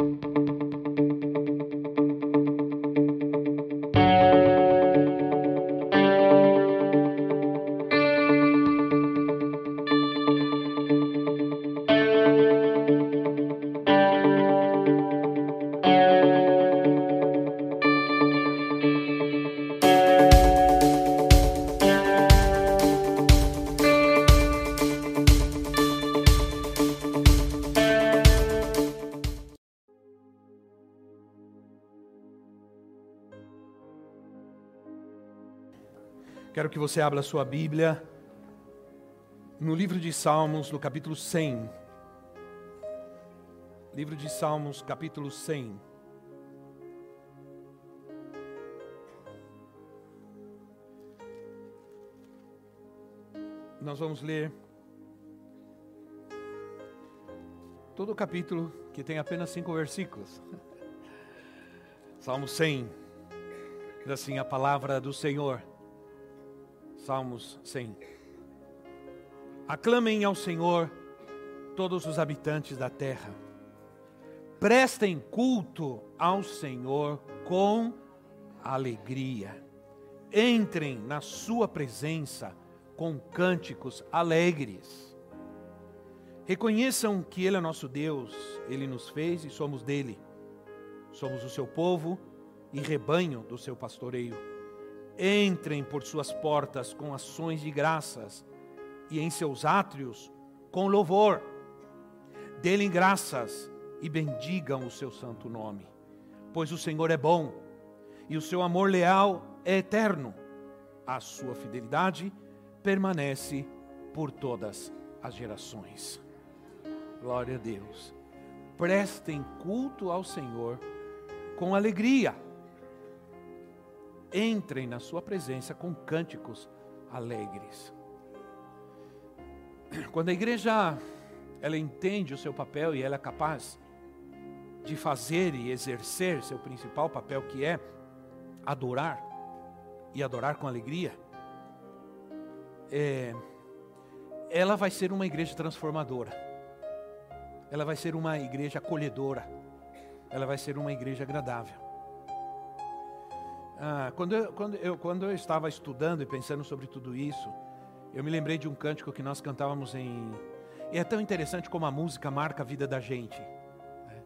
Quero que você abra sua Bíblia no livro de Salmos, no capítulo 100. Livro de Salmos, capítulo 100. Nós vamos ler todo o capítulo que tem apenas cinco versículos. Salmo 100. Diz assim a palavra do Senhor. Salmos 100. Aclamem ao Senhor todos os habitantes da terra. Prestem culto ao Senhor com alegria. Entrem na sua presença com cânticos alegres. Reconheçam que Ele é nosso Deus, Ele nos fez e somos dele. Somos o seu povo e rebanho do seu pastoreio. Entrem por suas portas com ações de graças e em seus átrios com louvor. Dêem graças e bendigam o seu santo nome, pois o Senhor é bom e o seu amor leal é eterno. A sua fidelidade permanece por todas as gerações. Glória a Deus. Prestem culto ao Senhor com alegria entrem na sua presença com cânticos alegres. Quando a igreja ela entende o seu papel e ela é capaz de fazer e exercer seu principal papel, que é adorar e adorar com alegria, é, ela vai ser uma igreja transformadora. Ela vai ser uma igreja acolhedora. Ela vai ser uma igreja agradável. Ah, quando, eu, quando, eu, quando eu estava estudando e pensando sobre tudo isso, eu me lembrei de um cântico que nós cantávamos em. E é tão interessante como a música marca a vida da gente. Né?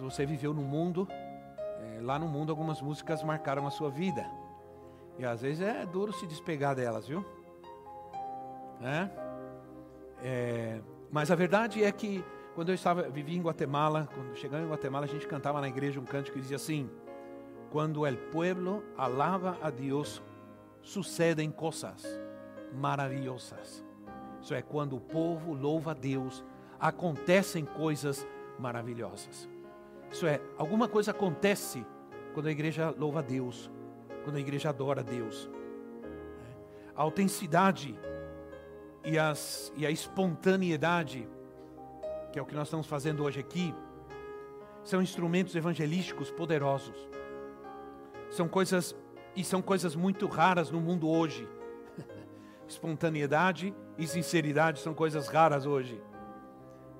Você viveu no mundo, é, lá no mundo algumas músicas marcaram a sua vida. E às vezes é duro se despegar delas, viu? É? É, mas a verdade é que quando eu estava vivia em Guatemala, quando chegamos em Guatemala, a gente cantava na igreja um cântico que dizia assim: quando o pueblo alaba a Deus, sucedem coisas maravilhosas. Isso é, quando o povo louva a Deus, acontecem coisas maravilhosas. Isso é, alguma coisa acontece quando a igreja louva a Deus, quando a igreja adora a Deus. A autenticidade e, as, e a espontaneidade, que é o que nós estamos fazendo hoje aqui, são instrumentos evangelísticos poderosos. São coisas e são coisas muito raras no mundo hoje. Espontaneidade e sinceridade são coisas raras hoje.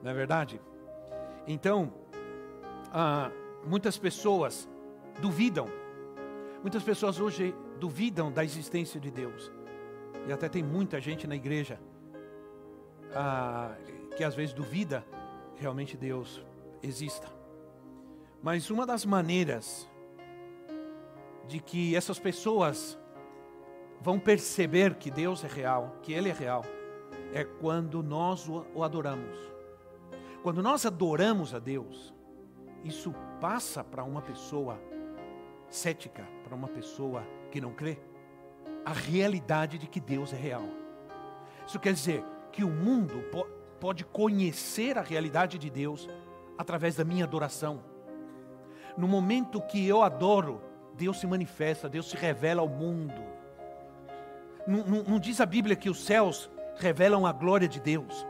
Não é verdade? Então, ah, muitas pessoas duvidam. Muitas pessoas hoje duvidam da existência de Deus. E até tem muita gente na igreja ah, que às vezes duvida realmente Deus exista. Mas uma das maneiras de que essas pessoas vão perceber que Deus é real, que Ele é real, é quando nós o adoramos. Quando nós adoramos a Deus, isso passa para uma pessoa cética, para uma pessoa que não crê, a realidade de que Deus é real. Isso quer dizer que o mundo pode conhecer a realidade de Deus através da minha adoração. No momento que eu adoro, Deus se manifesta, Deus se revela ao mundo. Não, não, não diz a Bíblia que os céus revelam a glória de Deus.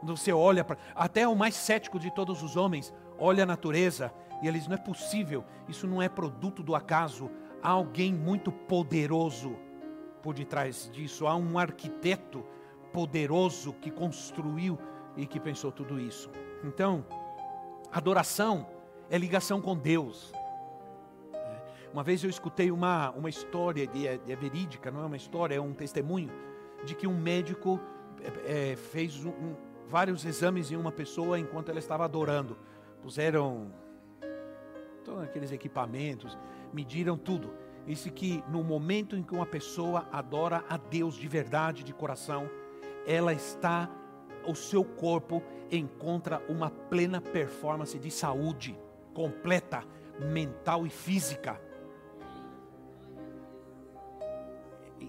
Quando você olha para. Até o mais cético de todos os homens olha a natureza e ele diz: não é possível, isso não é produto do acaso. Há alguém muito poderoso por detrás disso. Há um arquiteto poderoso que construiu e que pensou tudo isso. Então, adoração é ligação com Deus. Uma vez eu escutei uma, uma história, de, é, verídica, não é uma história, é um testemunho, de que um médico é, é, fez um, vários exames em uma pessoa enquanto ela estava adorando. Puseram todos aqueles equipamentos, mediram tudo. Disse que no momento em que uma pessoa adora a Deus de verdade, de coração, ela está, o seu corpo encontra uma plena performance de saúde completa, mental e física.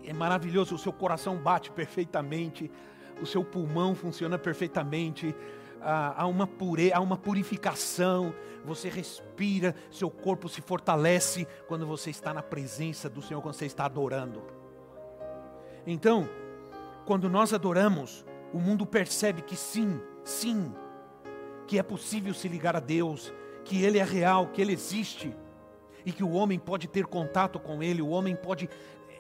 É maravilhoso, o seu coração bate perfeitamente, o seu pulmão funciona perfeitamente, há uma pureza, há uma purificação, você respira, seu corpo se fortalece quando você está na presença do Senhor, quando você está adorando. Então, quando nós adoramos, o mundo percebe que sim, sim, que é possível se ligar a Deus, que Ele é real, que Ele existe, e que o homem pode ter contato com Ele, o homem pode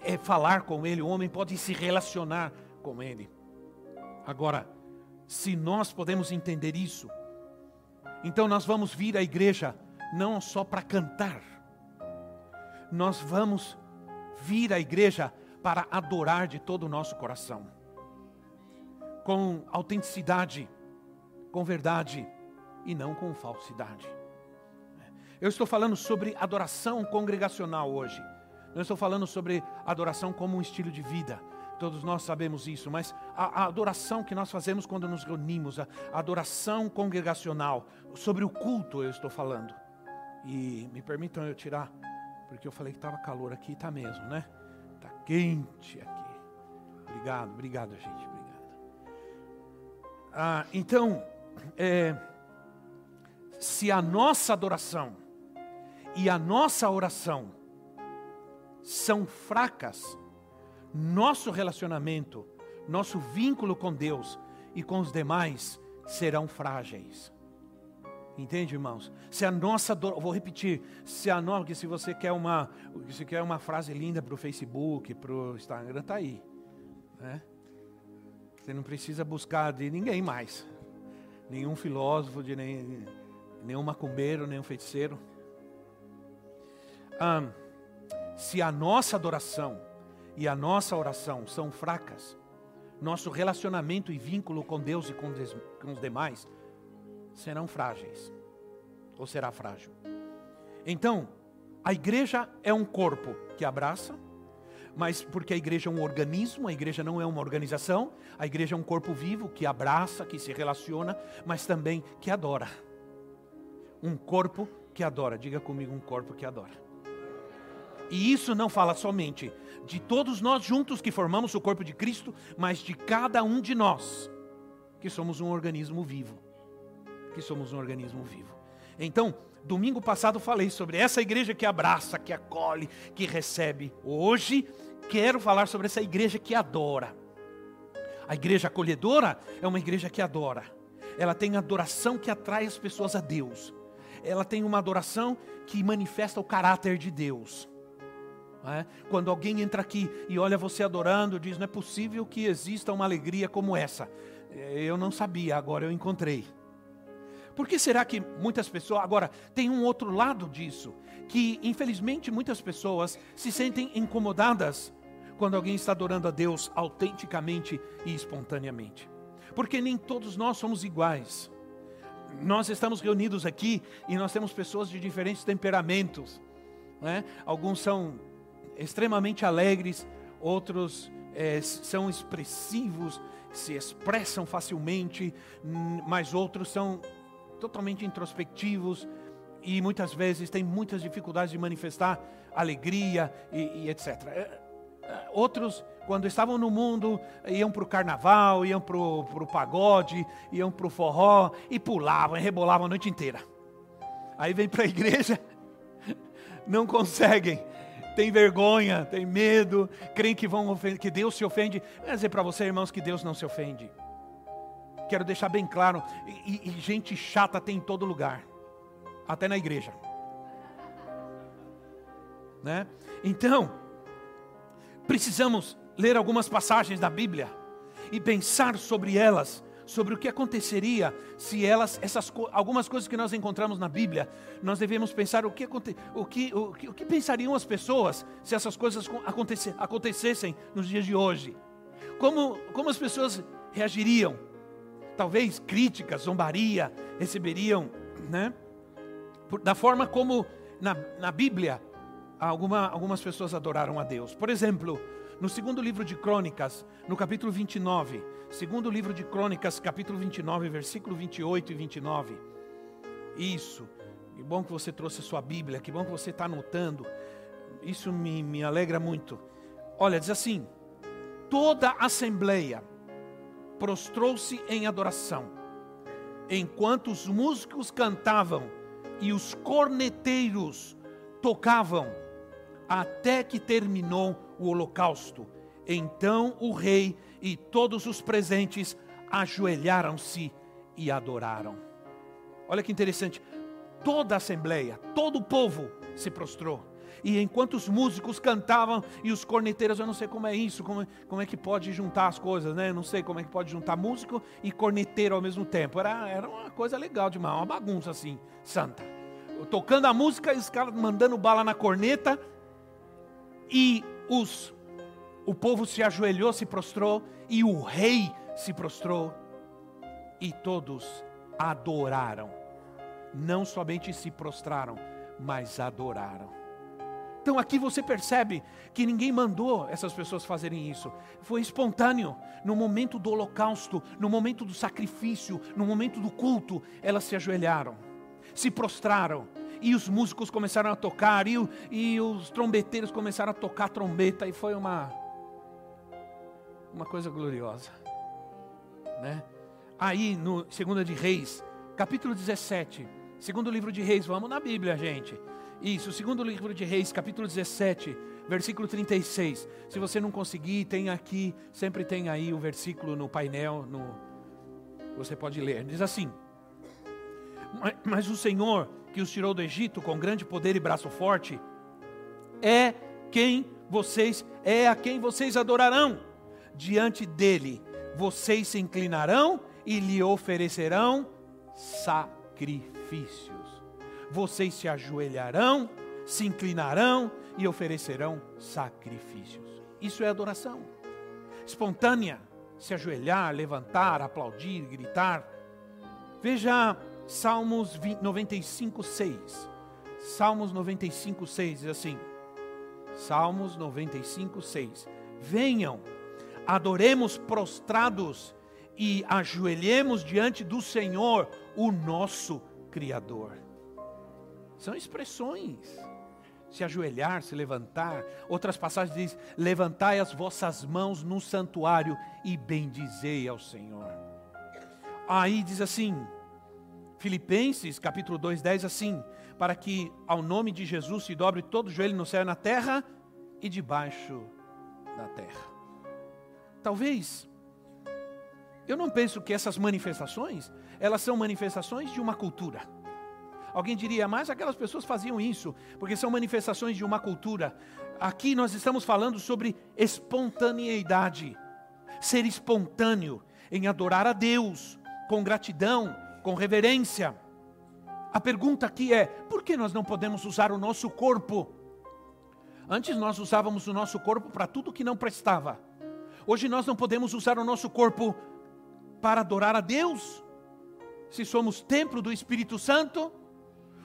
é, falar com Ele, o homem pode se relacionar com Ele. Agora, se nós podemos entender isso, então nós vamos vir à igreja não só para cantar, nós vamos vir à igreja para adorar de todo o nosso coração, com autenticidade, com verdade e não com falsidade. Eu estou falando sobre adoração congregacional hoje. Não estou falando sobre adoração como um estilo de vida todos nós sabemos isso, mas a, a, adoração que nós fazemos quando nos reunimos, a, a adoração congregacional, sobre o culto eu estou falando. E me permitam eu tirar, porque eu falei que estava calor aqui, está mesmo, né? Está quente aqui. Obrigado, obrigado, gente, obrigado. Ah, então, é, se a nossa adoração e a nossa oração são fracas, nosso relacionamento, nosso vínculo com Deus e com os demais serão frágeis. Entende, irmãos? Se a nossa dor, vou repetir, se a nossa, se você quer uma, se quer uma frase linda para o Facebook, para o Instagram, tá aí, né? Você não precisa buscar de ninguém mais, nenhum filósofo, de nem, nenhum macumbeiro, nenhum feiticeiro. Se a nossa adoração e a nossa oração são fracas, nosso relacionamento e vínculo com Deus e com, com os demais serão frágeis, ou será frágil. Então, a igreja é um corpo que abraça, mas porque a igreja é um organismo, a igreja não é uma organização, a igreja é um corpo vivo que abraça, que se relaciona, mas também que adora. Um corpo que adora, diga comigo, um corpo que adora. E isso não fala somente de todos nós juntos que formamos o corpo de Cristo, mas de cada um de nós, que somos um organismo vivo. Que somos um organismo vivo. Então, domingo passado falei sobre essa igreja que abraça, que acolhe, que recebe. Hoje quero falar sobre essa igreja que adora. A igreja acolhedora é uma igreja que adora. Ela tem adoração que atrai as pessoas a Deus. Ela tem uma adoração que manifesta o caráter de Deus. É? Quando alguém entra aqui e olha você adorando, diz: Não é possível que exista uma alegria como essa. É, eu não sabia, agora eu encontrei. Por que será que muitas pessoas. Agora, tem um outro lado disso, que infelizmente muitas pessoas se sentem incomodadas quando alguém está adorando a Deus autenticamente e espontaneamente. Porque nem todos nós somos iguais. Nós estamos reunidos aqui e nós temos pessoas de diferentes temperamentos. É? Alguns são extremamente alegres, outros é, são expressivos, se expressam facilmente, mas outros são totalmente introspectivos e muitas vezes têm muitas dificuldades de manifestar alegria e, e etc. É, é, outros, quando estavam no mundo, iam para o carnaval, iam para o pagode, iam para o forró e pulavam e rebolavam a noite inteira. Aí vem para a igreja, não conseguem tem vergonha, tem medo, creem que, vão ofender, que Deus se ofende. Quero dizer para você, irmãos, que Deus não se ofende. Quero deixar bem claro, e, e gente chata tem em todo lugar, até na igreja. Né? Então, precisamos ler algumas passagens da Bíblia e pensar sobre elas, sobre o que aconteceria se elas, essas algumas coisas que nós encontramos na Bíblia, nós devemos pensar o que, o que, o que, o que pensariam as pessoas se essas coisas acontecessem nos dias de hoje. Como, como as pessoas reagiriam? Talvez crítica, zombaria, receberiam, né? Da forma como na, na Bíblia alguma, algumas pessoas adoraram a Deus. Por exemplo, no segundo livro de Crônicas, no capítulo 29, segundo livro de Crônicas, capítulo 29, versículo 28 e 29. Isso, que bom que você trouxe a sua Bíblia, que bom que você está anotando. Isso me, me alegra muito. Olha, diz assim: toda a assembleia prostrou-se em adoração, enquanto os músicos cantavam e os corneteiros tocavam, até que terminou o holocausto. Então o rei e todos os presentes ajoelharam-se e adoraram. Olha que interessante, toda a assembleia, todo o povo se prostrou. E enquanto os músicos cantavam e os corneteiros, eu não sei como é isso, como, como é que pode juntar as coisas, né? Eu não sei como é que pode juntar músico e corneteiro ao mesmo tempo. Era, era uma coisa legal demais, uma bagunça assim, santa. Tocando a música e os caras mandando bala na corneta. E os, o povo se ajoelhou, se prostrou, e o rei se prostrou, e todos adoraram. Não somente se prostraram, mas adoraram. Então aqui você percebe que ninguém mandou essas pessoas fazerem isso. Foi espontâneo. No momento do holocausto, no momento do sacrifício, no momento do culto, elas se ajoelharam, se prostraram. E os músicos começaram a tocar, e, e os trombeteiros começaram a tocar trombeta, e foi uma, uma coisa gloriosa. Né? Aí, no 2 de Reis, capítulo 17, segundo livro de Reis, vamos na Bíblia, gente. Isso, segundo livro de Reis, capítulo 17, versículo 36. Se você não conseguir, tem aqui, sempre tem aí o versículo no painel, no você pode ler. Diz assim: Mas o Senhor que os tirou do Egito com grande poder e braço forte, é quem vocês é a quem vocês adorarão. Diante dele, vocês se inclinarão e lhe oferecerão sacrifícios vocês se ajoelharão, se inclinarão e oferecerão sacrifícios. Isso é adoração. Espontânea, se ajoelhar, levantar, aplaudir, gritar. Veja Salmos 95, 6. Salmos 95, 6 diz assim: Salmos 95, 6. Venham, adoremos prostrados e ajoelhemos diante do Senhor, o nosso Criador. São expressões. Se ajoelhar, se levantar. Outras passagens dizem: Levantai as vossas mãos no santuário e bendizei ao Senhor. Aí diz assim, Filipenses capítulo 2, 10 assim: Para que ao nome de Jesus se dobre todo o joelho no céu e na terra e debaixo da terra. Talvez, eu não penso que essas manifestações, elas são manifestações de uma cultura Alguém diria, mas aquelas pessoas faziam isso, porque são manifestações de uma cultura. Aqui nós estamos falando sobre espontaneidade, ser espontâneo em adorar a Deus com gratidão, com reverência. A pergunta aqui é: por que nós não podemos usar o nosso corpo? Antes nós usávamos o nosso corpo para tudo que não prestava. Hoje nós não podemos usar o nosso corpo para adorar a Deus. Se somos templo do Espírito Santo,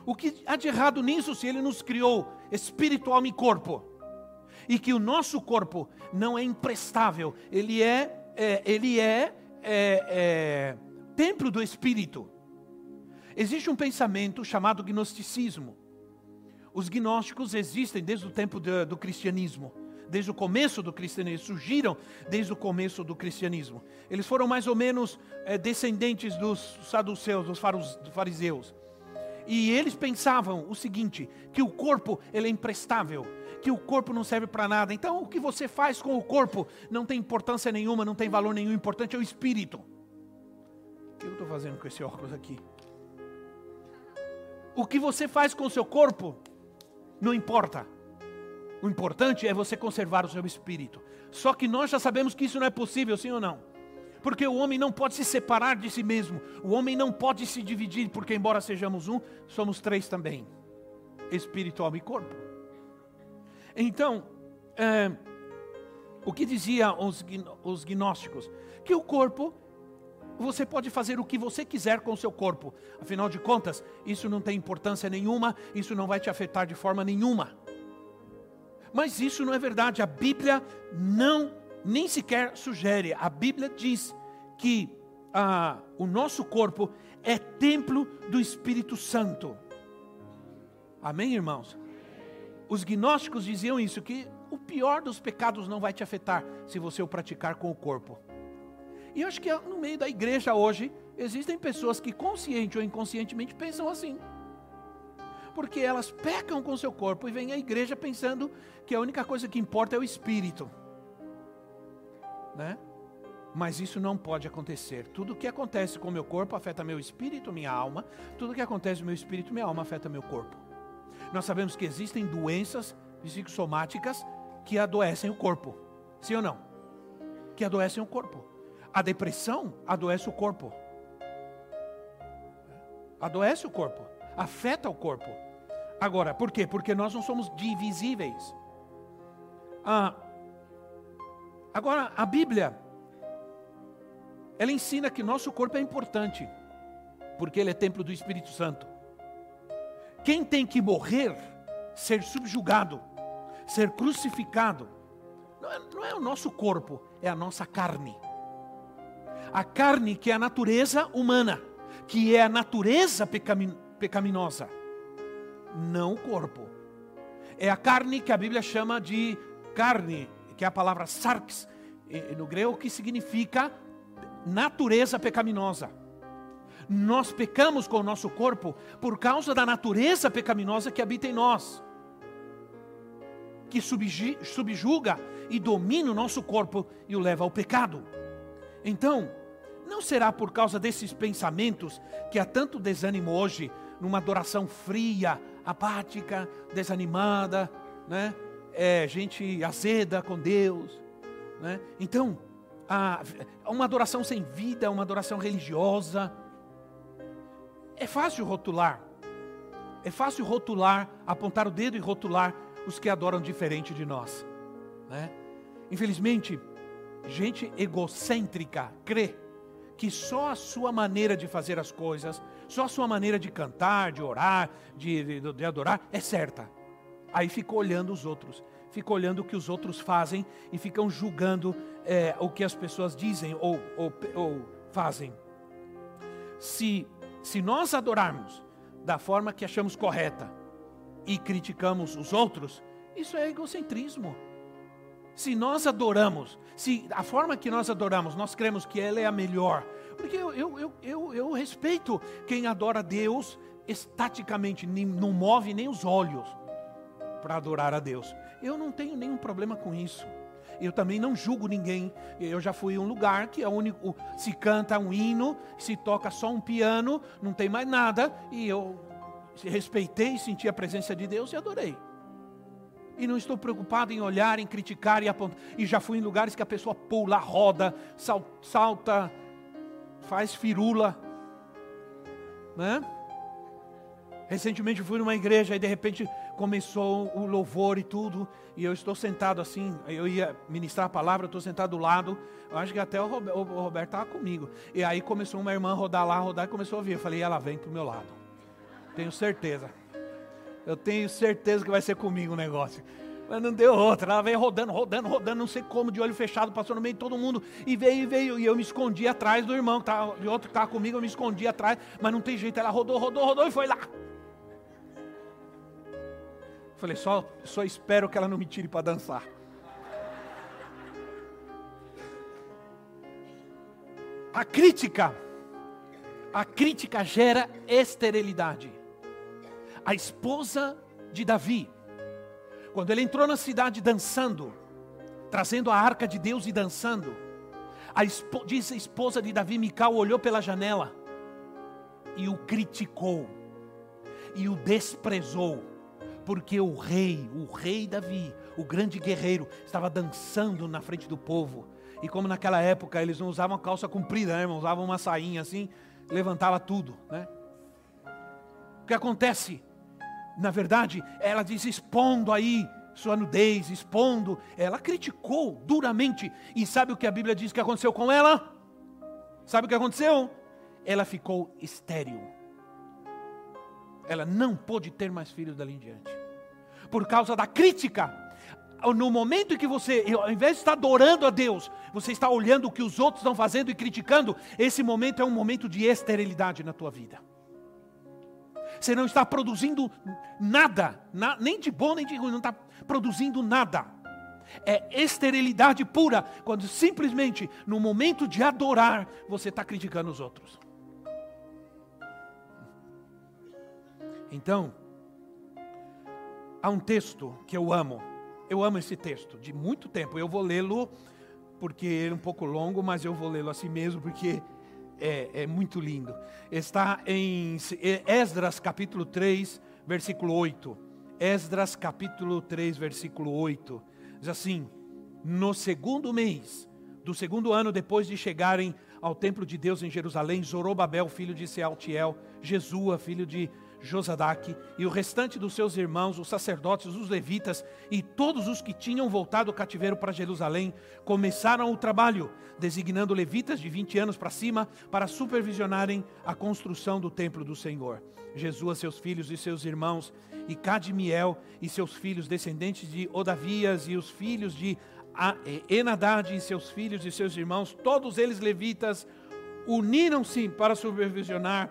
o que há de errado nisso se ele nos criou espírito, alma e corpo? E que o nosso corpo não é imprestável, ele é, é ele é, é, é templo do espírito. Existe um pensamento chamado gnosticismo. Os gnósticos existem desde o tempo do, do cristianismo desde o começo do cristianismo, surgiram desde o começo do cristianismo. Eles foram mais ou menos é, descendentes dos saduceus, dos fariseus. E eles pensavam o seguinte, que o corpo ele é imprestável, que o corpo não serve para nada. Então, o que você faz com o corpo não tem importância nenhuma, não tem valor nenhum. O importante é o espírito. Estou fazendo com esse óculos aqui? O que você faz com o seu corpo não importa. O importante é você conservar o seu espírito. Só que nós já sabemos que isso não é possível, sim ou não? Porque o homem não pode se separar de si mesmo. O homem não pode se dividir, porque embora sejamos um, somos três também: espírito, alma e corpo. Então, é, o que diziam os, os gnósticos? Que o corpo, você pode fazer o que você quiser com o seu corpo. Afinal de contas, isso não tem importância nenhuma, isso não vai te afetar de forma nenhuma. Mas isso não é verdade. A Bíblia não, nem sequer sugere. A Bíblia diz que ah, o nosso corpo é templo do Espírito Santo. Amém, irmãos? Os gnósticos diziam isso, que o pior dos pecados não vai te afetar se você o praticar com o corpo. E eu acho que no meio da igreja hoje, existem pessoas que consciente ou inconscientemente pensam assim. Porque elas pecam com seu corpo e vêm à igreja pensando que a única coisa que importa é o espírito. Né? Mas isso não pode acontecer. Tudo que acontece com o meu corpo afeta meu espírito, minha alma. Tudo que acontece com meu espírito, minha alma afeta meu corpo. Nós sabemos que existem doenças psicossomáticas que adoecem o corpo. Sim ou não? Que adoecem o corpo. A depressão adoece o corpo. Adoece o corpo. Afeta o corpo. Agora, por quê? Porque nós não somos divisíveis. Ah, agora, a Bíblia, ela ensina que nosso corpo é importante, porque ele é templo do Espírito Santo. Quem tem que morrer, ser subjugado, ser crucificado, não é, não é o nosso corpo, é a nossa carne. A carne que é a natureza humana, que é a natureza pecaminosa, não o corpo. É a carne que a Bíblia chama de carne, que é a palavra sarx, no grego, que significa natureza pecaminosa. Nós pecamos com o nosso corpo por causa da natureza pecaminosa que habita em nós, que subjuga e domina o nosso corpo e o leva ao pecado. Então, não será por causa desses pensamentos que há tanto desânimo hoje, numa adoração fria, apática, desanimada, né? é, gente azeda com Deus. Né? Então, a, uma adoração sem vida, uma adoração religiosa. É fácil rotular. É fácil rotular, apontar o dedo e rotular os que adoram diferente de nós. Né? Infelizmente, gente egocêntrica crê que só a sua maneira de fazer as coisas, só a sua maneira de cantar, de orar, de, de, de adorar é certa. Aí fica olhando os outros, fica olhando o que os outros fazem e ficam julgando é, o que as pessoas dizem ou, ou, ou fazem. Se, se nós adorarmos da forma que achamos correta e criticamos os outros, isso é egocentrismo. Se nós adoramos, se a forma que nós adoramos, nós cremos que ela é a melhor, porque eu, eu, eu, eu, eu respeito quem adora Deus estaticamente, não move nem os olhos para adorar a Deus. Eu não tenho nenhum problema com isso. Eu também não julgo ninguém. Eu já fui em um lugar que é único, se canta um hino, se toca só um piano, não tem mais nada, e eu respeitei, senti a presença de Deus e adorei. E não estou preocupado em olhar, em criticar e apontar. E já fui em lugares que a pessoa pula, roda, salta, faz firula, né? Recentemente fui numa igreja e de repente começou o louvor e tudo, e eu estou sentado assim, eu ia ministrar a palavra, estou sentado do lado, eu acho que até o Roberto estava comigo. E aí começou uma irmã rodar lá, rodar, e começou a ouvir. Eu falei, ela vem para o meu lado. Tenho certeza. Eu tenho certeza que vai ser comigo o negócio. Mas não deu outra. Ela veio rodando, rodando, rodando, não sei como, de olho fechado, passou no meio de todo mundo. E veio, e veio. E eu me escondi atrás do irmão, de outro que estava comigo, eu me escondi atrás. Mas não tem jeito. Ela rodou, rodou, rodou e foi lá. Falei, só, só espero que ela não me tire para dançar. A crítica, a crítica gera esterilidade. A esposa de Davi, quando ele entrou na cidade dançando, trazendo a arca de Deus e dançando, a diz a esposa de Davi, Mical, olhou pela janela e o criticou e o desprezou, porque o rei, o rei Davi, o grande guerreiro, estava dançando na frente do povo E como naquela época eles não usavam calça comprida, né? Usavam uma sainha assim, levantava tudo, né? O que acontece? Na verdade, ela diz expondo aí sua nudez, expondo. Ela criticou duramente. E sabe o que a Bíblia diz que aconteceu com ela? Sabe o que aconteceu? Ela ficou estéril. Ela não pôde ter mais filhos dali em diante. Por causa da crítica. No momento em que você, ao invés de estar adorando a Deus, você está olhando o que os outros estão fazendo e criticando, esse momento é um momento de esterilidade na tua vida. Você não está produzindo nada, nem de bom nem de ruim, não está produzindo nada. É esterilidade pura, quando simplesmente no momento de adorar, você está criticando os outros. Então, há um texto que eu amo, eu amo esse texto de muito tempo. Eu vou lê-lo porque ele é um pouco longo, mas eu vou lê-lo assim mesmo, porque é, é muito lindo. Está em Esdras capítulo 3, versículo 8. Esdras capítulo 3, versículo 8. Diz assim: No segundo mês do segundo ano depois de chegarem ao templo de Deus em Jerusalém, Zorobabel, filho de Sealtiel, Jesua, filho de Josadaque, e o restante dos seus irmãos, os sacerdotes, os levitas e todos os que tinham voltado do cativeiro para Jerusalém, começaram o trabalho, designando levitas de 20 anos para cima para supervisionarem a construção do templo do Senhor. Jesus, seus filhos e seus irmãos, e Cadmiel e seus filhos, descendentes de Odavias, e os filhos de Enadad e seus filhos e seus irmãos, todos eles levitas, uniram-se para supervisionar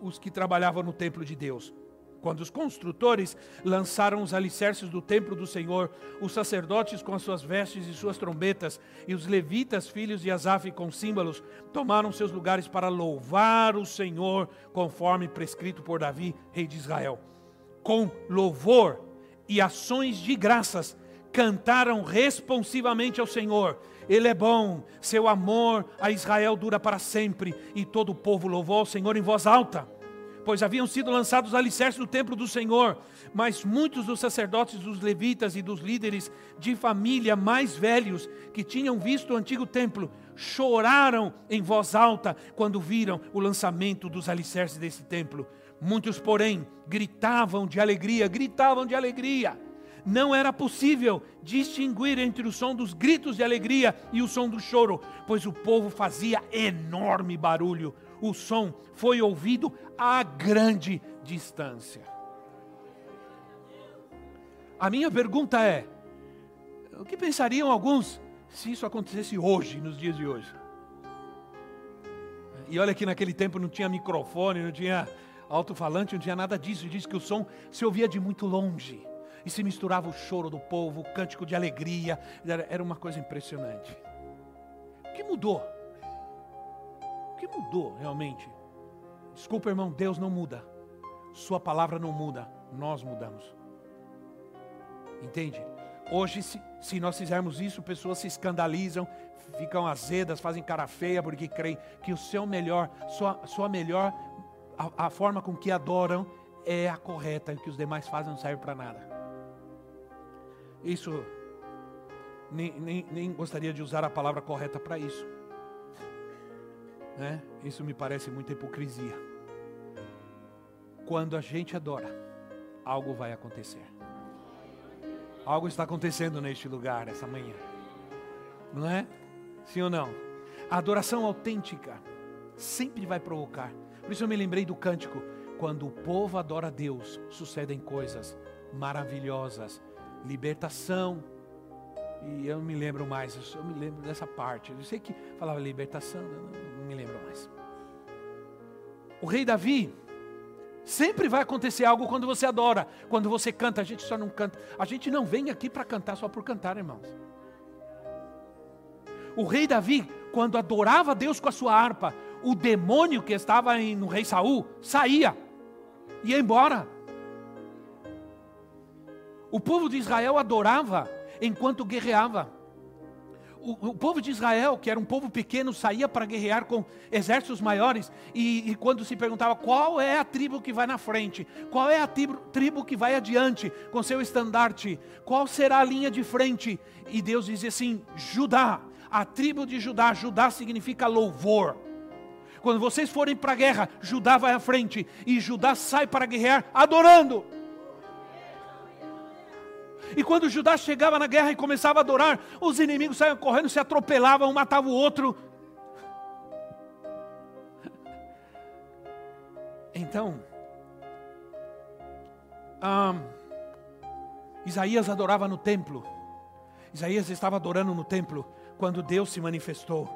os que trabalhavam no templo de Deus. Quando os construtores lançaram os alicerces do templo do Senhor, os sacerdotes com as suas vestes e suas trombetas, e os levitas, filhos de Asaf, com símbolos, tomaram seus lugares para louvar o Senhor, conforme prescrito por Davi, rei de Israel. Com louvor e ações de graças, cantaram responsivamente ao Senhor. Ele é bom, seu amor a Israel dura para sempre. E todo o povo louvou ao Senhor em voz alta pois haviam sido lançados alicerces do templo do Senhor, mas muitos dos sacerdotes, dos levitas e dos líderes de família mais velhos que tinham visto o antigo templo choraram em voz alta quando viram o lançamento dos alicerces desse templo. Muitos, porém, gritavam de alegria, gritavam de alegria. Não era possível distinguir entre o som dos gritos de alegria e o som do choro, pois o povo fazia enorme barulho o som foi ouvido a grande distância. A minha pergunta é: o que pensariam alguns se isso acontecesse hoje, nos dias de hoje? E olha que naquele tempo não tinha microfone, não tinha alto-falante, não tinha nada disso. Diz que o som se ouvia de muito longe. E se misturava o choro do povo, o cântico de alegria. Era uma coisa impressionante. O que mudou? que mudou realmente? Desculpa, irmão, Deus não muda. Sua palavra não muda. Nós mudamos. Entende? Hoje, se, se nós fizermos isso, pessoas se escandalizam, ficam azedas, fazem cara feia, porque creem que o seu melhor, sua, sua melhor, a, a forma com que adoram é a correta, e que os demais fazem não serve para nada. Isso, nem, nem, nem gostaria de usar a palavra correta para isso. Né? Isso me parece muita hipocrisia. Quando a gente adora, algo vai acontecer. Algo está acontecendo neste lugar essa manhã. Não é? Sim ou não? A adoração autêntica sempre vai provocar. Por isso eu me lembrei do cântico: quando o povo adora a Deus, sucedem coisas maravilhosas, libertação, e eu não me lembro mais, eu me lembro dessa parte. Eu sei que falava libertação, não, não me lembro mais. O rei Davi, sempre vai acontecer algo quando você adora, quando você canta. A gente só não canta, a gente não vem aqui para cantar só por cantar, irmãos. O rei Davi, quando adorava Deus com a sua harpa, o demônio que estava no rei Saul saía, ia embora. O povo de Israel adorava enquanto guerreava. O, o, povo de Israel, que era um povo pequeno, saía para guerrear com exércitos maiores, e, e, quando se perguntava qual é a tribo que vai na frente, qual é a tribo, tribo que vai adiante com seu estandarte, qual será a linha de frente, e Deus dizia assim: Judá, a tribo de Judá, Judá significa louvor. Quando vocês forem para a guerra, Judá vai à frente e Judá sai para guerrear adorando. E quando Judá chegava na guerra e começava a adorar, os inimigos saíam correndo, se atropelavam, um matava o outro. Então, um, Isaías adorava no templo. Isaías estava adorando no templo quando Deus se manifestou.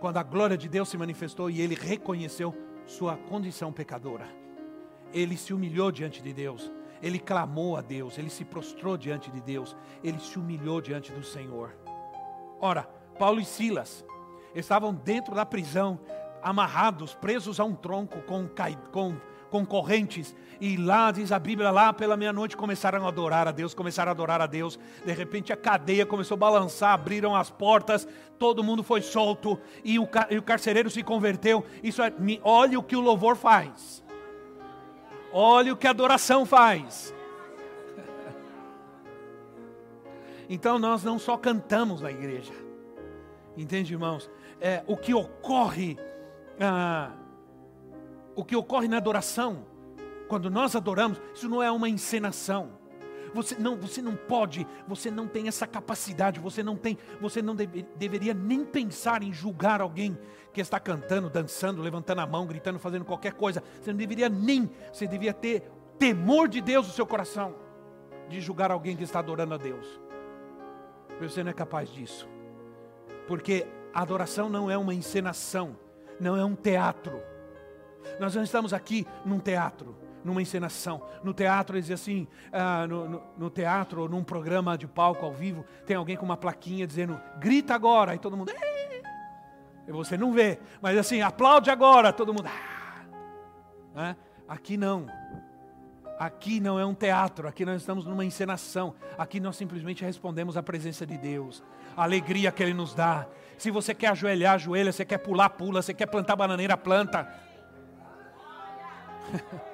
Quando a glória de Deus se manifestou e ele reconheceu sua condição pecadora. Ele se humilhou diante de Deus. Ele clamou a Deus, ele se prostrou diante de Deus, ele se humilhou diante do Senhor. Ora, Paulo e Silas estavam dentro da prisão, amarrados, presos a um tronco com, com com correntes, e lá, diz a Bíblia, lá pela meia-noite começaram a adorar a Deus, começaram a adorar a Deus. De repente a cadeia começou a balançar, abriram as portas, todo mundo foi solto, e o, e o carcereiro se converteu. Isso é, olha o que o louvor faz, olha o que a adoração faz. Então nós não só cantamos na igreja, entende, irmãos? É, o que ocorre. Ah, o que ocorre na adoração, quando nós adoramos, isso não é uma encenação. Você não, você não pode, você não tem essa capacidade, você não tem, você não deve, deveria nem pensar em julgar alguém que está cantando, dançando, levantando a mão, gritando, fazendo qualquer coisa. Você não deveria nem, você deveria ter temor de Deus no seu coração de julgar alguém que está adorando a Deus. Você não é capaz disso. Porque a adoração não é uma encenação, não é um teatro. Nós não estamos aqui num teatro, numa encenação. No teatro, eles dizem assim, ah, no, no, no, teatro, ou num programa de palco ao vivo, tem alguém com uma plaquinha dizendo, grita agora, e todo mundo, e você não vê, mas assim, aplaude agora, todo mundo, ah! aqui não. Aqui não é um teatro, aqui nós estamos numa encenação. Aqui nós simplesmente respondemos à presença de Deus, a alegria que Ele nos dá. Se você quer ajoelhar, ajoelha. Se quer pular, pula. Se quer plantar bananeira, planta.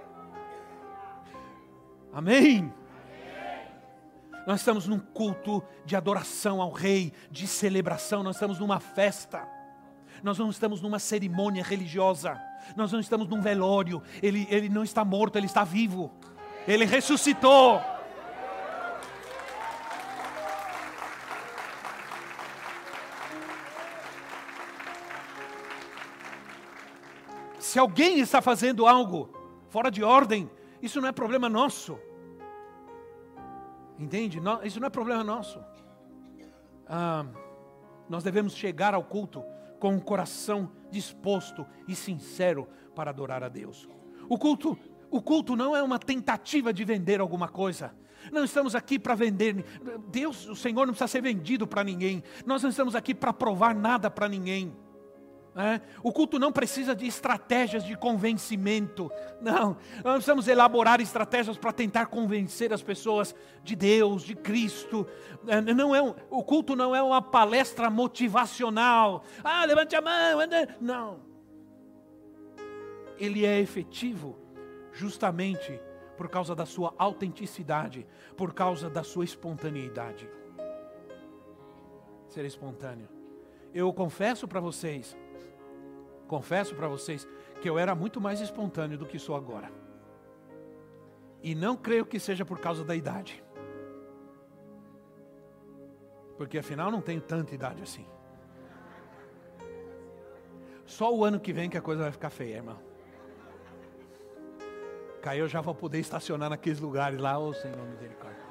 Amém? Nós estamos num culto de adoração ao Rei, de celebração, nós estamos numa festa, nós não estamos numa cerimônia religiosa, nós não estamos num velório, ele, ele não está morto, ele está vivo, ele ressuscitou. Se alguém está fazendo algo fora de ordem, isso não é problema nosso. Entende? Isso não é problema nosso. Ah, nós devemos chegar ao culto com um coração disposto e sincero para adorar a Deus. O culto, o culto não é uma tentativa de vender alguma coisa. Não estamos aqui para vender. Deus, o Senhor não precisa ser vendido para ninguém. Nós não estamos aqui para provar nada para ninguém. É? O culto não precisa de estratégias de convencimento. Não, nós precisamos elaborar estratégias para tentar convencer as pessoas de Deus, de Cristo. É, não é um, o culto não é uma palestra motivacional. Ah, levante a mão. Não. Ele é efetivo justamente por causa da sua autenticidade, por causa da sua espontaneidade. Ser espontâneo. Eu confesso para vocês confesso para vocês que eu era muito mais espontâneo do que sou agora. E não creio que seja por causa da idade. Porque afinal não tenho tanta idade assim. Só o ano que vem que a coisa vai ficar feia, irmão. Caiu, eu já vou poder estacionar naqueles lugares lá, ô oh, Senhor misericórdia.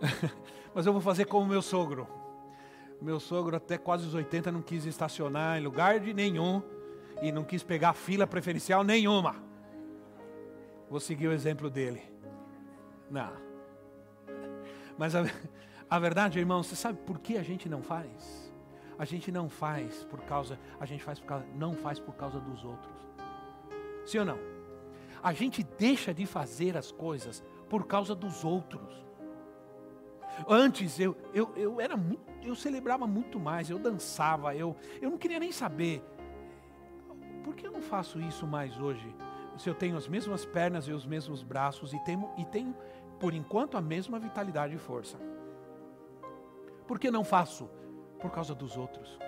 Mas eu vou fazer como meu sogro. Meu sogro, até quase os 80, não quis estacionar em lugar de nenhum e não quis pegar fila preferencial nenhuma. Vou seguir o exemplo dele. Não. Mas a, a verdade, irmão, você sabe por que a gente não faz? A gente não faz por causa, a gente faz por causa, não faz por causa dos outros. Sim ou não? A gente deixa de fazer as coisas por causa dos outros. Antes eu, eu, eu era muito, eu celebrava muito mais, eu dançava, eu, eu não queria nem saber. Por que eu não faço isso mais hoje? Se eu tenho as mesmas pernas e os mesmos braços e tenho, e tenho por enquanto, a mesma vitalidade e força. Por que não faço? Por causa dos outros.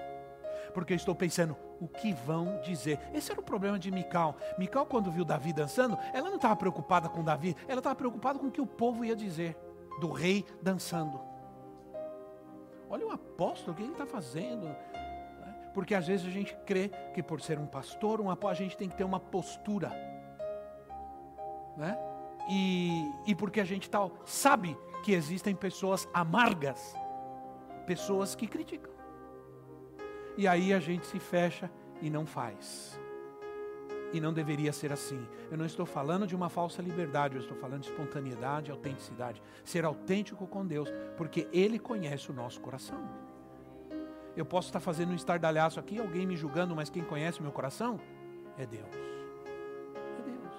Porque eu estou pensando, o que vão dizer? Esse era o problema de Mical. Mical, quando viu Davi dançando, ela não estava preocupada com Davi, ela estava preocupada com o que o povo ia dizer do rei dançando. Olha o apóstolo, o que ele está fazendo? Porque às vezes a gente crê que por ser um pastor, um apóstolo, a gente tem que ter uma postura. Né? E, e porque a gente tal, sabe que existem pessoas amargas, pessoas que criticam. E aí a gente se fecha e não faz. E não deveria ser assim. Eu não estou falando de uma falsa liberdade, eu estou falando de espontaneidade, autenticidade. Ser autêntico com Deus, porque Ele conhece o nosso coração. Eu posso estar fazendo um estardalhaço aqui, alguém me julgando, mas quem conhece meu coração é Deus. É Deus.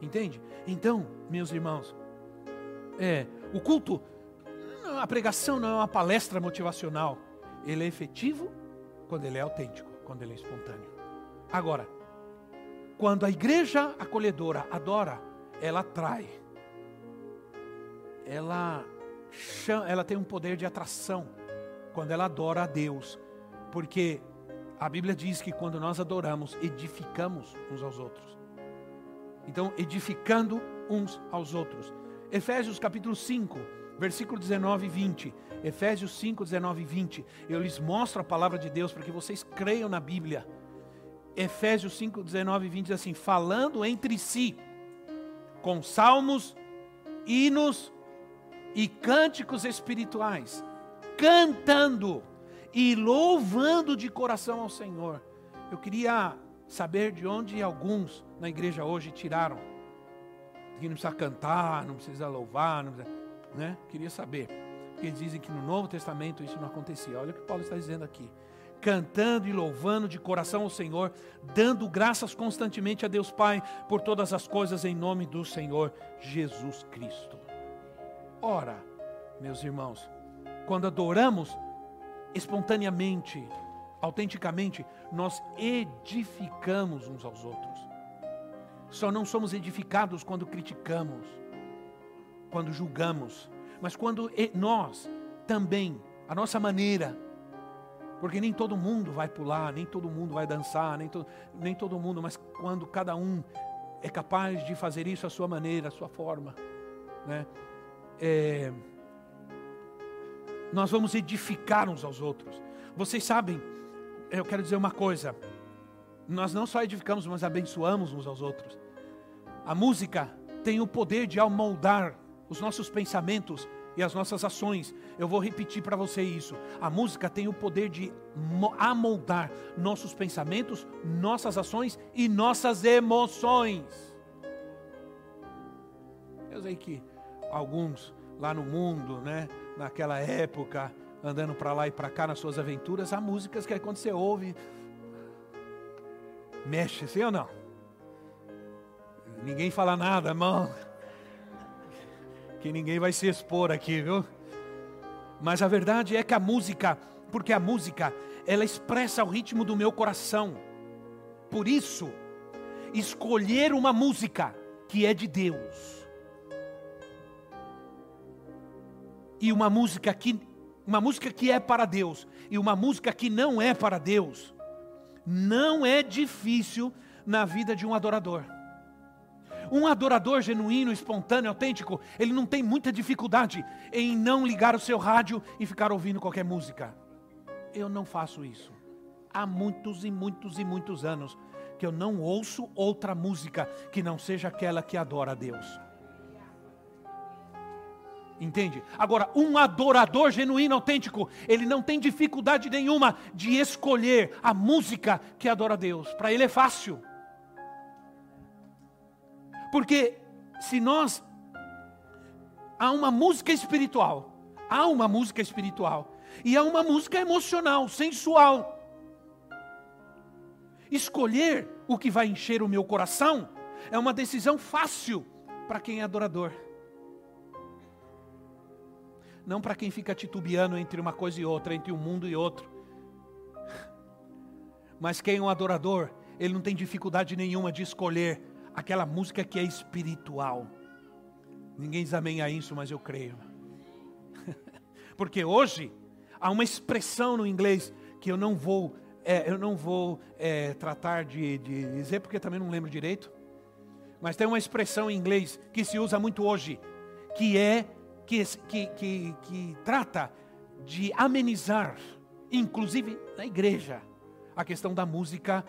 Entende? Então, meus irmãos, é, o culto, a pregação não é uma palestra motivacional. Ele é efetivo quando ele é autêntico, quando ele é espontâneo. Agora, quando a igreja acolhedora adora, ela atrai. Ela, chama, ela tem um poder de atração quando ela adora a Deus. Porque a Bíblia diz que quando nós adoramos, edificamos uns aos outros. Então, edificando uns aos outros. Efésios capítulo 5, versículo 19 e 20. Efésios 5, 19 e 20. Eu lhes mostro a palavra de Deus para que vocês creiam na Bíblia. Efésios 5, 19 e 20 diz assim: falando entre si, com salmos, hinos e cânticos espirituais, cantando e louvando de coração ao Senhor. Eu queria saber de onde alguns na igreja hoje tiraram. Que não precisa cantar, não precisa louvar, não precisa, né? Queria saber. Porque dizem que no Novo Testamento isso não acontecia. Olha o que Paulo está dizendo aqui cantando e louvando de coração ao Senhor, dando graças constantemente a Deus Pai por todas as coisas em nome do Senhor Jesus Cristo. Ora, meus irmãos, quando adoramos espontaneamente, autenticamente, nós edificamos uns aos outros. Só não somos edificados quando criticamos, quando julgamos, mas quando nós também, a nossa maneira, porque nem todo mundo vai pular, nem todo mundo vai dançar, nem, to, nem todo mundo, mas quando cada um é capaz de fazer isso à sua maneira, à sua forma, né? É, nós vamos edificar uns aos outros. Vocês sabem, eu quero dizer uma coisa: nós não só edificamos, mas abençoamos uns aos outros. A música tem o poder de amoldar os nossos pensamentos e as nossas ações. Eu vou repetir para você isso. A música tem o poder de amoldar nossos pensamentos, nossas ações e nossas emoções. Eu sei que alguns lá no mundo, né, naquela época, andando para lá e para cá nas suas aventuras, há músicas que quando você ouve mexe, sim ou não? Ninguém fala nada, irmão que ninguém vai se expor aqui, viu? Mas a verdade é que a música, porque a música, ela expressa o ritmo do meu coração. Por isso, escolher uma música que é de Deus. E uma música que uma música que é para Deus e uma música que não é para Deus, não é difícil na vida de um adorador. Um adorador genuíno, espontâneo, autêntico, ele não tem muita dificuldade em não ligar o seu rádio e ficar ouvindo qualquer música. Eu não faço isso. Há muitos e muitos e muitos anos que eu não ouço outra música que não seja aquela que adora a Deus. Entende? Agora, um adorador genuíno, autêntico, ele não tem dificuldade nenhuma de escolher a música que adora a Deus. Para ele é fácil. Porque se nós há uma música espiritual, há uma música espiritual e há uma música emocional, sensual. Escolher o que vai encher o meu coração é uma decisão fácil para quem é adorador. Não para quem fica titubeando entre uma coisa e outra, entre um mundo e outro. Mas quem é um adorador, ele não tem dificuldade nenhuma de escolher aquela música que é espiritual. Ninguém diz amém a isso, mas eu creio. Porque hoje há uma expressão no inglês que eu não vou, é, eu não vou é, tratar de, de dizer, porque também não lembro direito. Mas tem uma expressão em inglês que se usa muito hoje, que é que, que, que, que trata de amenizar, inclusive na igreja, a questão da música,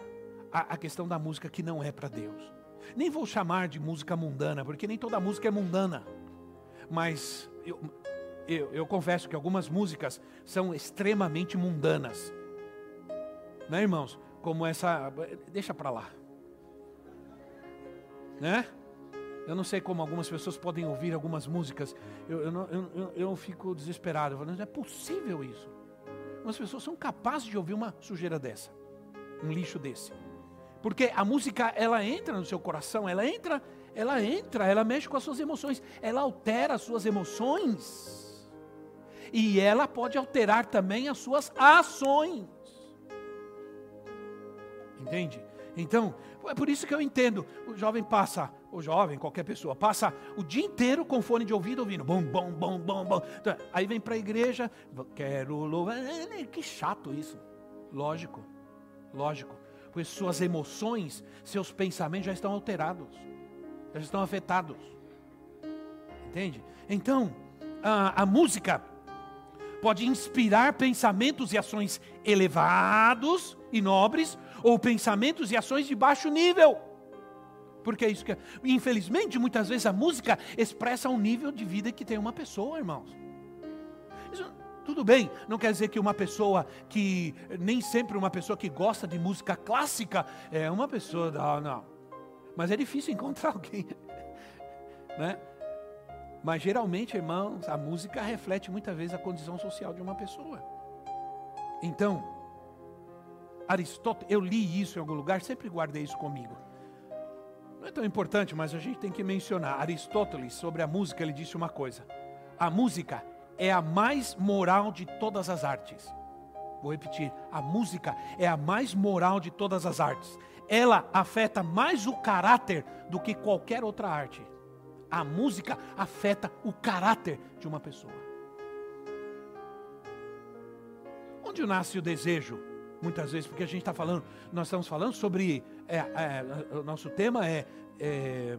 a, a questão da música que não é para Deus. Nem vou chamar de música mundana, porque nem toda música é mundana. Mas eu, eu, eu confesso que algumas músicas são extremamente mundanas. Né, irmãos? Como essa. Deixa para lá. Né? Eu não sei como algumas pessoas podem ouvir algumas músicas. Eu, eu, eu, eu, eu fico desesperado. Falando, não é possível isso. Algumas pessoas são capazes de ouvir uma sujeira dessa. Um lixo desse. Porque a música, ela entra no seu coração, ela entra, ela entra, ela mexe com as suas emoções, ela altera as suas emoções. E ela pode alterar também as suas ações. Entende? Então, é por isso que eu entendo. O jovem passa, o jovem, qualquer pessoa, passa o dia inteiro com fone de ouvido ouvindo, bom, bom, bom, bom, bom. Então, aí vem para a igreja, quero louvar. Que chato isso. Lógico, lógico pois suas emoções, seus pensamentos já estão alterados, já estão afetados. Entende? Então, a, a música pode inspirar pensamentos e ações elevados e nobres, ou pensamentos e ações de baixo nível. Porque é isso que, infelizmente, muitas vezes a música expressa um nível de vida que tem uma pessoa, irmãos. Tudo bem, não quer dizer que uma pessoa que, nem sempre uma pessoa que gosta de música clássica é uma pessoa, não, não. Mas é difícil encontrar alguém, né? Mas geralmente, irmãos, a música reflete muitas vezes a condição social de uma pessoa. Então, Aristóteles, eu li isso em algum lugar, sempre guardei isso comigo. Não é tão importante, mas a gente tem que mencionar. Aristóteles, sobre a música, ele disse uma coisa: a música é a mais moral de todas as artes. Vou repetir: a música é a mais moral de todas as artes. Ela afeta mais o caráter do que qualquer outra arte. A música afeta o caráter de uma pessoa. Onde nasce o desejo? Muitas vezes, porque a gente está falando, nós estamos falando sobre, é, é, o nosso tema é, é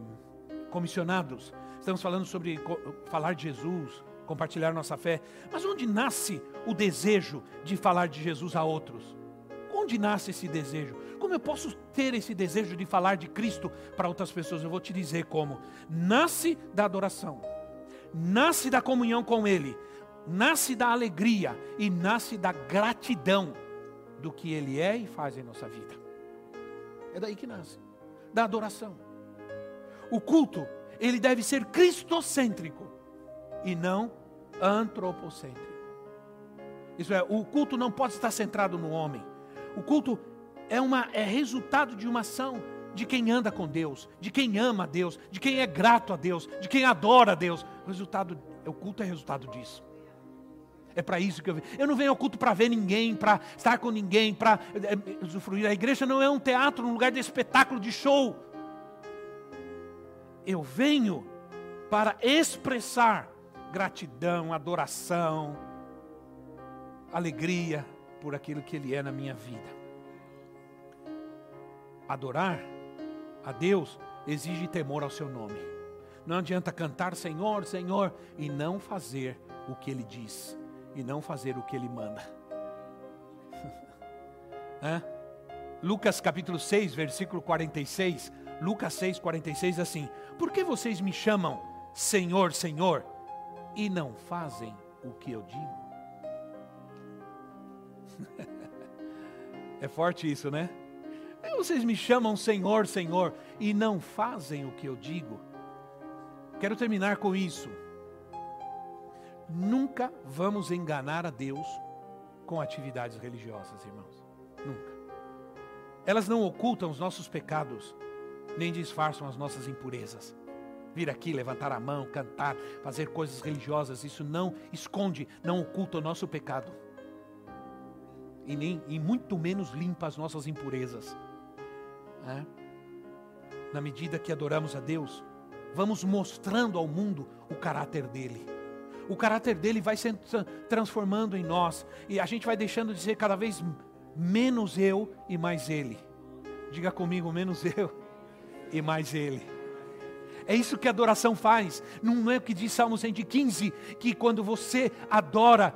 comissionados. Estamos falando sobre falar de Jesus, compartilhar nossa fé. Mas onde nasce o desejo de falar de Jesus a outros? Onde nasce esse desejo? Como eu posso ter esse desejo de falar de Cristo para outras pessoas? Eu vou te dizer como. Nasce da adoração, nasce da comunhão com Ele, nasce da alegria e nasce da gratidão do que Ele é e faz em nossa vida. É daí que nasce, da adoração. O culto, ele deve ser cristocêntrico e não antropocêntrico. Isso é, o culto não pode estar centrado no homem. O culto é, uma, é resultado de uma ação de quem anda com Deus, de quem ama a Deus, de quem é grato a Deus, de quem adora a Deus. O resultado, o culto é resultado disso. É para isso que eu venho. Eu não venho ao culto para ver ninguém, para estar com ninguém, para é, usufruir. A igreja não é um teatro, um lugar de espetáculo, de show. Eu venho para expressar gratidão, adoração, alegria por aquilo que Ele é na minha vida. Adorar a Deus exige temor ao seu nome. Não adianta cantar Senhor, Senhor e não fazer o que Ele diz, e não fazer o que Ele manda. Lucas capítulo 6, versículo 46. Lucas 6, 46 assim: Por que vocês me chamam Senhor, Senhor, e não fazem o que eu digo. é forte isso, né? Vocês me chamam Senhor, Senhor, e não fazem o que eu digo. Quero terminar com isso. Nunca vamos enganar a Deus com atividades religiosas, irmãos. Nunca. Elas não ocultam os nossos pecados, nem disfarçam as nossas impurezas vir aqui, levantar a mão, cantar, fazer coisas religiosas, isso não esconde, não oculta o nosso pecado. E, nem, e muito menos limpa as nossas impurezas. É? Na medida que adoramos a Deus, vamos mostrando ao mundo o caráter dele. O caráter dele vai se transformando em nós e a gente vai deixando de ser cada vez menos eu e mais ele. Diga comigo, menos eu e mais ele. É isso que a adoração faz. Não é o que diz Salmo 115, que quando você adora,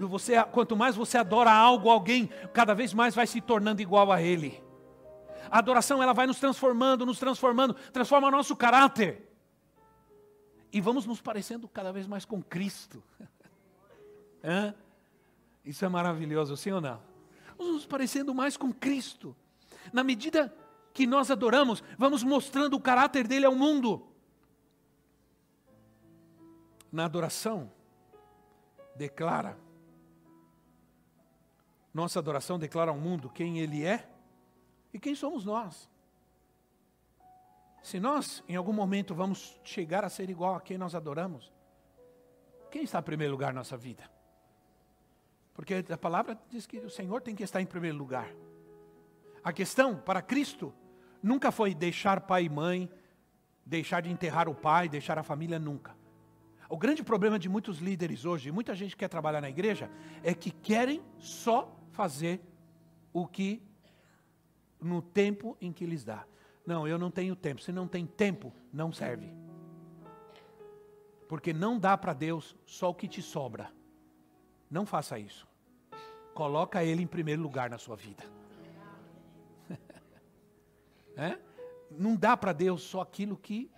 você, quanto mais você adora algo, alguém, cada vez mais vai se tornando igual a ele. A adoração ela vai nos transformando, nos transformando, transforma nosso caráter. E vamos nos parecendo cada vez mais com Cristo. Hã? Isso é maravilhoso, sim ou não? Vamos nos parecendo mais com Cristo. Na medida que nós adoramos, vamos mostrando o caráter dele ao mundo. Na adoração, declara, nossa adoração declara ao mundo quem ele é e quem somos nós. Se nós, em algum momento, vamos chegar a ser igual a quem nós adoramos, quem está em primeiro lugar na nossa vida? Porque a palavra diz que o Senhor tem que estar em primeiro lugar. A questão para Cristo nunca foi deixar pai e mãe, deixar de enterrar o pai, deixar a família, nunca. O grande problema de muitos líderes hoje, muita gente que quer trabalhar na igreja, é que querem só fazer o que no tempo em que lhes dá. Não, eu não tenho tempo. Se não tem tempo, não serve. Porque não dá para Deus só o que te sobra. Não faça isso. Coloca Ele em primeiro lugar na sua vida. é? Não dá para Deus só aquilo que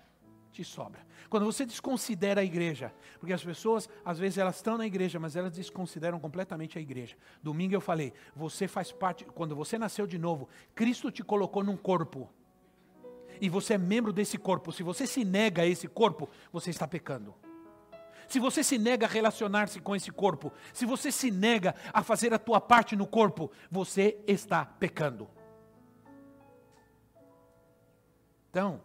te sobra. Quando você desconsidera a igreja, porque as pessoas, às vezes, elas estão na igreja, mas elas desconsideram completamente a igreja. Domingo eu falei, você faz parte, quando você nasceu de novo, Cristo te colocou num corpo. E você é membro desse corpo. Se você se nega a esse corpo, você está pecando. Se você se nega a relacionar-se com esse corpo, se você se nega a fazer a tua parte no corpo, você está pecando. Então,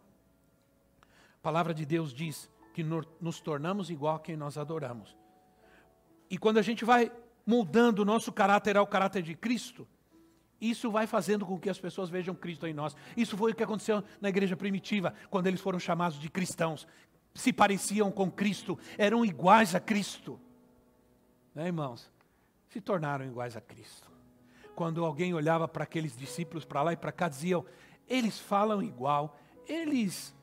palavra de Deus diz que nos tornamos igual a quem nós adoramos. E quando a gente vai moldando o nosso caráter ao caráter de Cristo, isso vai fazendo com que as pessoas vejam Cristo em nós. Isso foi o que aconteceu na igreja primitiva, quando eles foram chamados de cristãos. Se pareciam com Cristo, eram iguais a Cristo. Né, irmãos? Se tornaram iguais a Cristo. Quando alguém olhava para aqueles discípulos para lá e para cá, diziam: eles falam igual, eles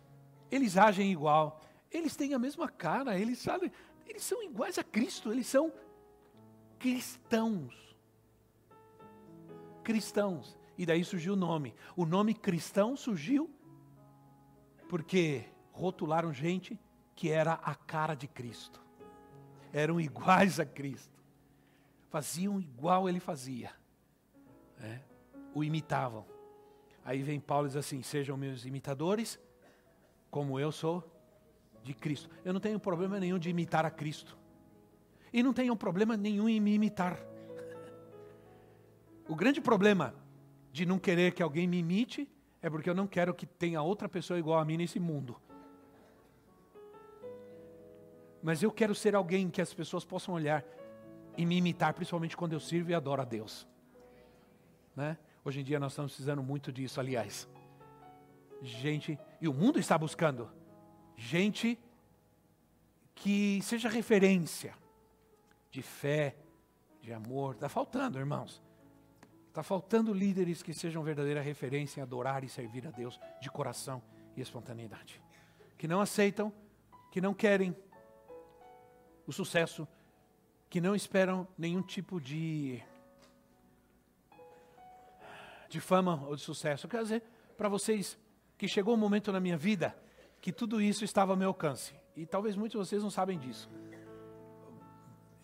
eles agem igual, eles têm a mesma cara, eles sabem, eles são iguais a Cristo, eles são cristãos. Cristãos. E daí surgiu o nome. O nome cristão surgiu porque rotularam gente que era a cara de Cristo. Eram iguais a Cristo. Faziam igual ele fazia. É, o imitavam. Aí vem Paulo e diz assim: sejam meus imitadores, como eu sou de Cristo. Eu não tenho problema nenhum de imitar a Cristo. E não tenho problema nenhum em me imitar. O grande problema de não querer que alguém me imite é porque eu não quero que tenha outra pessoa igual a mim nesse mundo. Mas eu quero ser alguém que as pessoas possam olhar e me imitar, principalmente quando eu sirvo e adoro a Deus. Né? Hoje em dia nós estamos precisando muito disso, aliás gente, e o mundo está buscando, gente que seja referência de fé, de amor. Está faltando, irmãos. Está faltando líderes que sejam verdadeira referência em adorar e servir a Deus de coração e espontaneidade. Que não aceitam, que não querem o sucesso, que não esperam nenhum tipo de de fama ou de sucesso. Eu quero dizer para vocês que chegou um momento na minha vida que tudo isso estava ao meu alcance. E talvez muitos de vocês não sabem disso.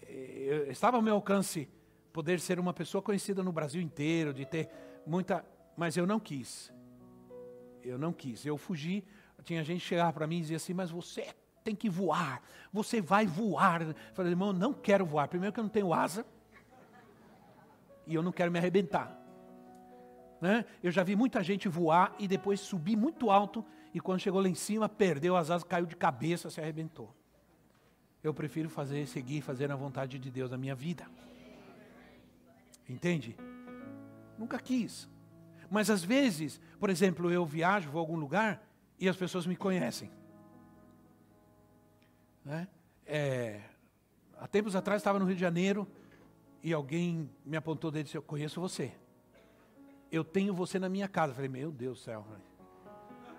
Eu, estava ao meu alcance poder ser uma pessoa conhecida no Brasil inteiro, de ter muita. Mas eu não quis. Eu não quis. Eu fugi. Tinha gente chegar para mim e dizia assim: Mas você tem que voar. Você vai voar. Eu falei, irmão, não quero voar. Primeiro que eu não tenho asa. E eu não quero me arrebentar. Né? Eu já vi muita gente voar e depois subir muito alto e quando chegou lá em cima, perdeu as asas, caiu de cabeça, se arrebentou. Eu prefiro fazer, seguir, fazer a vontade de Deus na minha vida. Entende? Nunca quis. Mas às vezes, por exemplo, eu viajo, vou a algum lugar e as pessoas me conhecem. Né? É, há tempos atrás estava no Rio de Janeiro e alguém me apontou dele e disse: Eu conheço você. Eu tenho você na minha casa. Eu falei: Meu Deus do céu.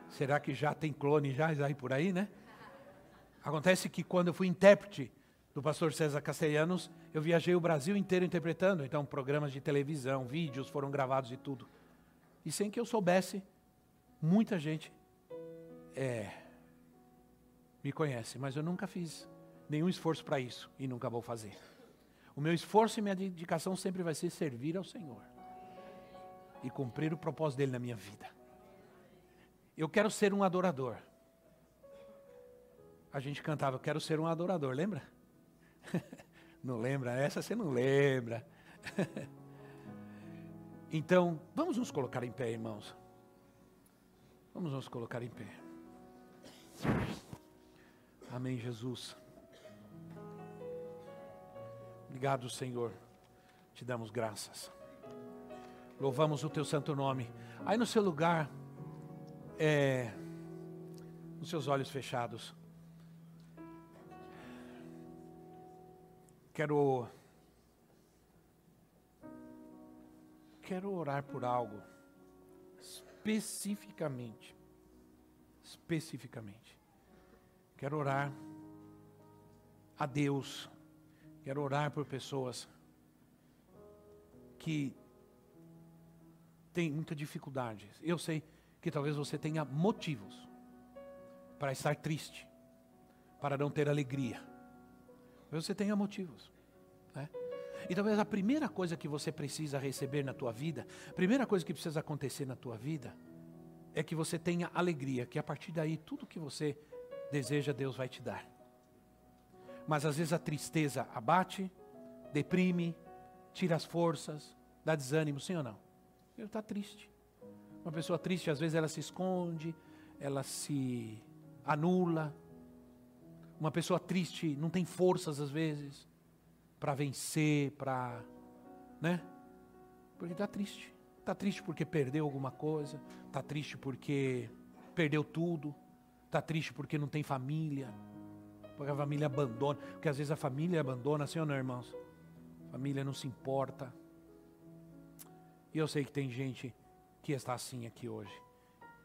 Será que já tem clone já aí por aí, né? Acontece que quando eu fui intérprete do pastor César Castellanos, eu viajei o Brasil inteiro interpretando. Então, programas de televisão, vídeos foram gravados e tudo. E sem que eu soubesse, muita gente é, me conhece, mas eu nunca fiz nenhum esforço para isso e nunca vou fazer. O meu esforço e minha dedicação sempre vai ser servir ao Senhor e cumprir o propósito dele na minha vida. Eu quero ser um adorador. A gente cantava, eu quero ser um adorador, lembra? não lembra? Essa você não lembra. então, vamos nos colocar em pé, irmãos. Vamos nos colocar em pé. Amém, Jesus. Obrigado, Senhor. Te damos graças. Louvamos o teu santo nome. Aí no seu lugar, é, os seus olhos fechados. Quero quero orar por algo especificamente. Especificamente. Quero orar a Deus. Quero orar por pessoas que têm muita dificuldade. Eu sei que talvez você tenha motivos para estar triste, para não ter alegria. Talvez você tenha motivos. Né? E talvez a primeira coisa que você precisa receber na tua vida, a primeira coisa que precisa acontecer na tua vida, é que você tenha alegria, que a partir daí tudo que você deseja, Deus vai te dar. Mas às vezes a tristeza abate, deprime, tira as forças, dá desânimo, sim ou não? Ele está triste. Uma pessoa triste, às vezes, ela se esconde, ela se anula. Uma pessoa triste não tem forças, às vezes, para vencer, para. Né? Porque está triste. Está triste porque perdeu alguma coisa, está triste porque perdeu tudo, está triste porque não tem família, porque a família abandona, porque às vezes a família abandona, assim ou não, irmãos? Família não se importa. E eu sei que tem gente que está assim aqui hoje.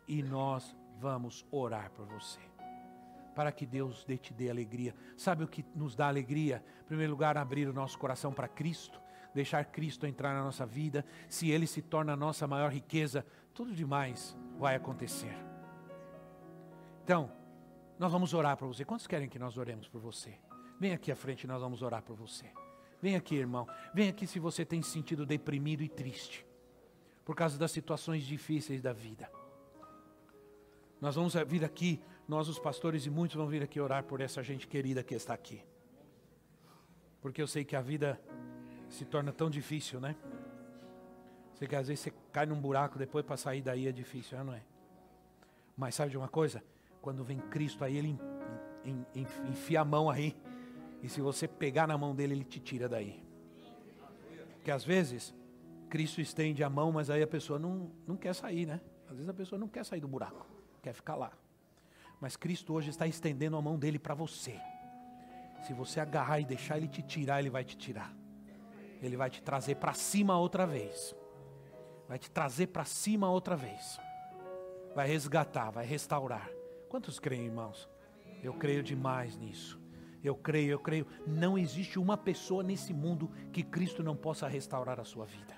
E nós vamos orar por você. Para que Deus te dê alegria. Sabe o que nos dá alegria? Em primeiro lugar, abrir o nosso coração para Cristo deixar Cristo entrar na nossa vida, se Ele se torna a nossa maior riqueza, tudo demais vai acontecer. Então, nós vamos orar por você. Quantos querem que nós oremos por você? Vem aqui à frente, nós vamos orar por você. Vem aqui, irmão. Vem aqui se você tem se sentido deprimido e triste por causa das situações difíceis da vida. Nós vamos vir aqui, nós os pastores e muitos vão vir aqui orar por essa gente querida que está aqui. Porque eu sei que a vida se torna tão difícil, né? Você que às vezes você cai num buraco, depois para sair daí é difícil, não é? Mas sabe de uma coisa? Quando vem Cristo aí, ele enfia a mão aí. E se você pegar na mão dele, ele te tira daí. Porque às vezes, Cristo estende a mão, mas aí a pessoa não, não quer sair, né? Às vezes a pessoa não quer sair do buraco, quer ficar lá. Mas Cristo hoje está estendendo a mão dele para você. Se você agarrar e deixar ele te tirar, ele vai te tirar. Ele vai te trazer para cima outra vez. Vai te trazer para cima outra vez. Vai resgatar, vai restaurar. Quantos creem, irmãos? Eu creio demais nisso. Eu creio, eu creio. Não existe uma pessoa nesse mundo que Cristo não possa restaurar a sua vida.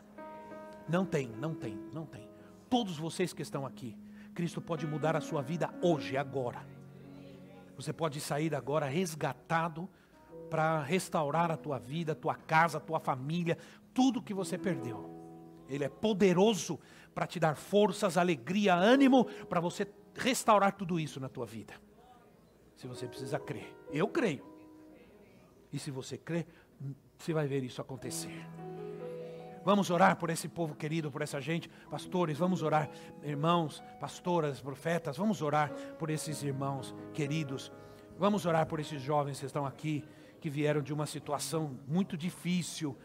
Não tem, não tem, não tem. Todos vocês que estão aqui, Cristo pode mudar a sua vida hoje, agora. Você pode sair agora resgatado para restaurar a tua vida, a tua casa, a tua família, tudo que você perdeu. Ele é poderoso para te dar forças, alegria, ânimo, para você restaurar tudo isso na tua vida. Se você precisa crer, eu creio. E se você crer, você vai ver isso acontecer. Vamos orar por esse povo querido, por essa gente, pastores, vamos orar, irmãos, pastoras, profetas, vamos orar por esses irmãos queridos. Vamos orar por esses jovens que estão aqui que vieram de uma situação muito difícil.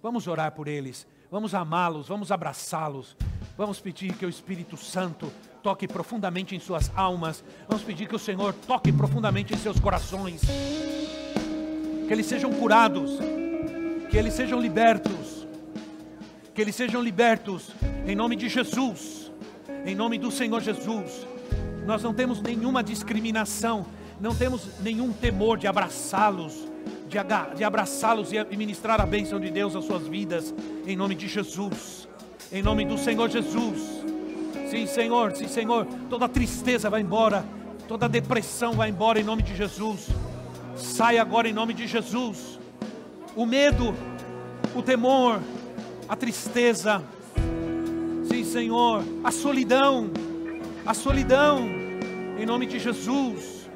Vamos orar por eles, vamos amá-los, vamos abraçá-los, vamos pedir que o Espírito Santo toque profundamente em suas almas. Vamos pedir que o Senhor toque profundamente em seus corações. Que eles sejam curados, que eles sejam libertos, que eles sejam libertos em nome de Jesus, em nome do Senhor Jesus. Nós não temos nenhuma discriminação, não temos nenhum temor de abraçá-los, de, de abraçá-los e ministrar a bênção de Deus às suas vidas, em nome de Jesus, em nome do Senhor Jesus. Sim, Senhor, sim, Senhor. Toda tristeza vai embora, toda depressão vai embora em nome de Jesus. Sai agora em nome de Jesus. O medo, o temor, a tristeza, sim, Senhor, a solidão, a solidão, em nome de Jesus.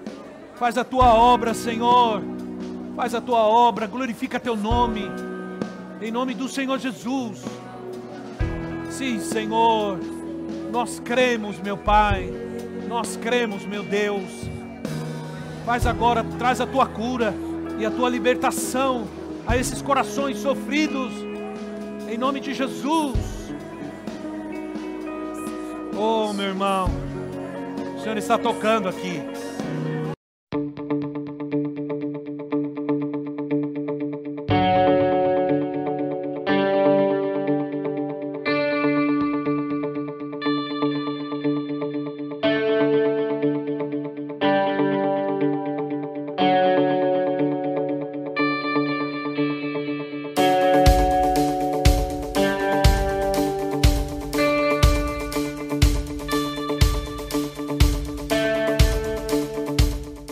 Faz a tua obra, Senhor. Faz a tua obra, glorifica teu nome, em nome do Senhor Jesus. Sim, Senhor. Nós cremos, meu Pai. Nós cremos, meu Deus. Faz agora, traz a tua cura e a tua libertação a esses corações sofridos. Em nome de Jesus. Oh, meu irmão. O Senhor está tocando aqui.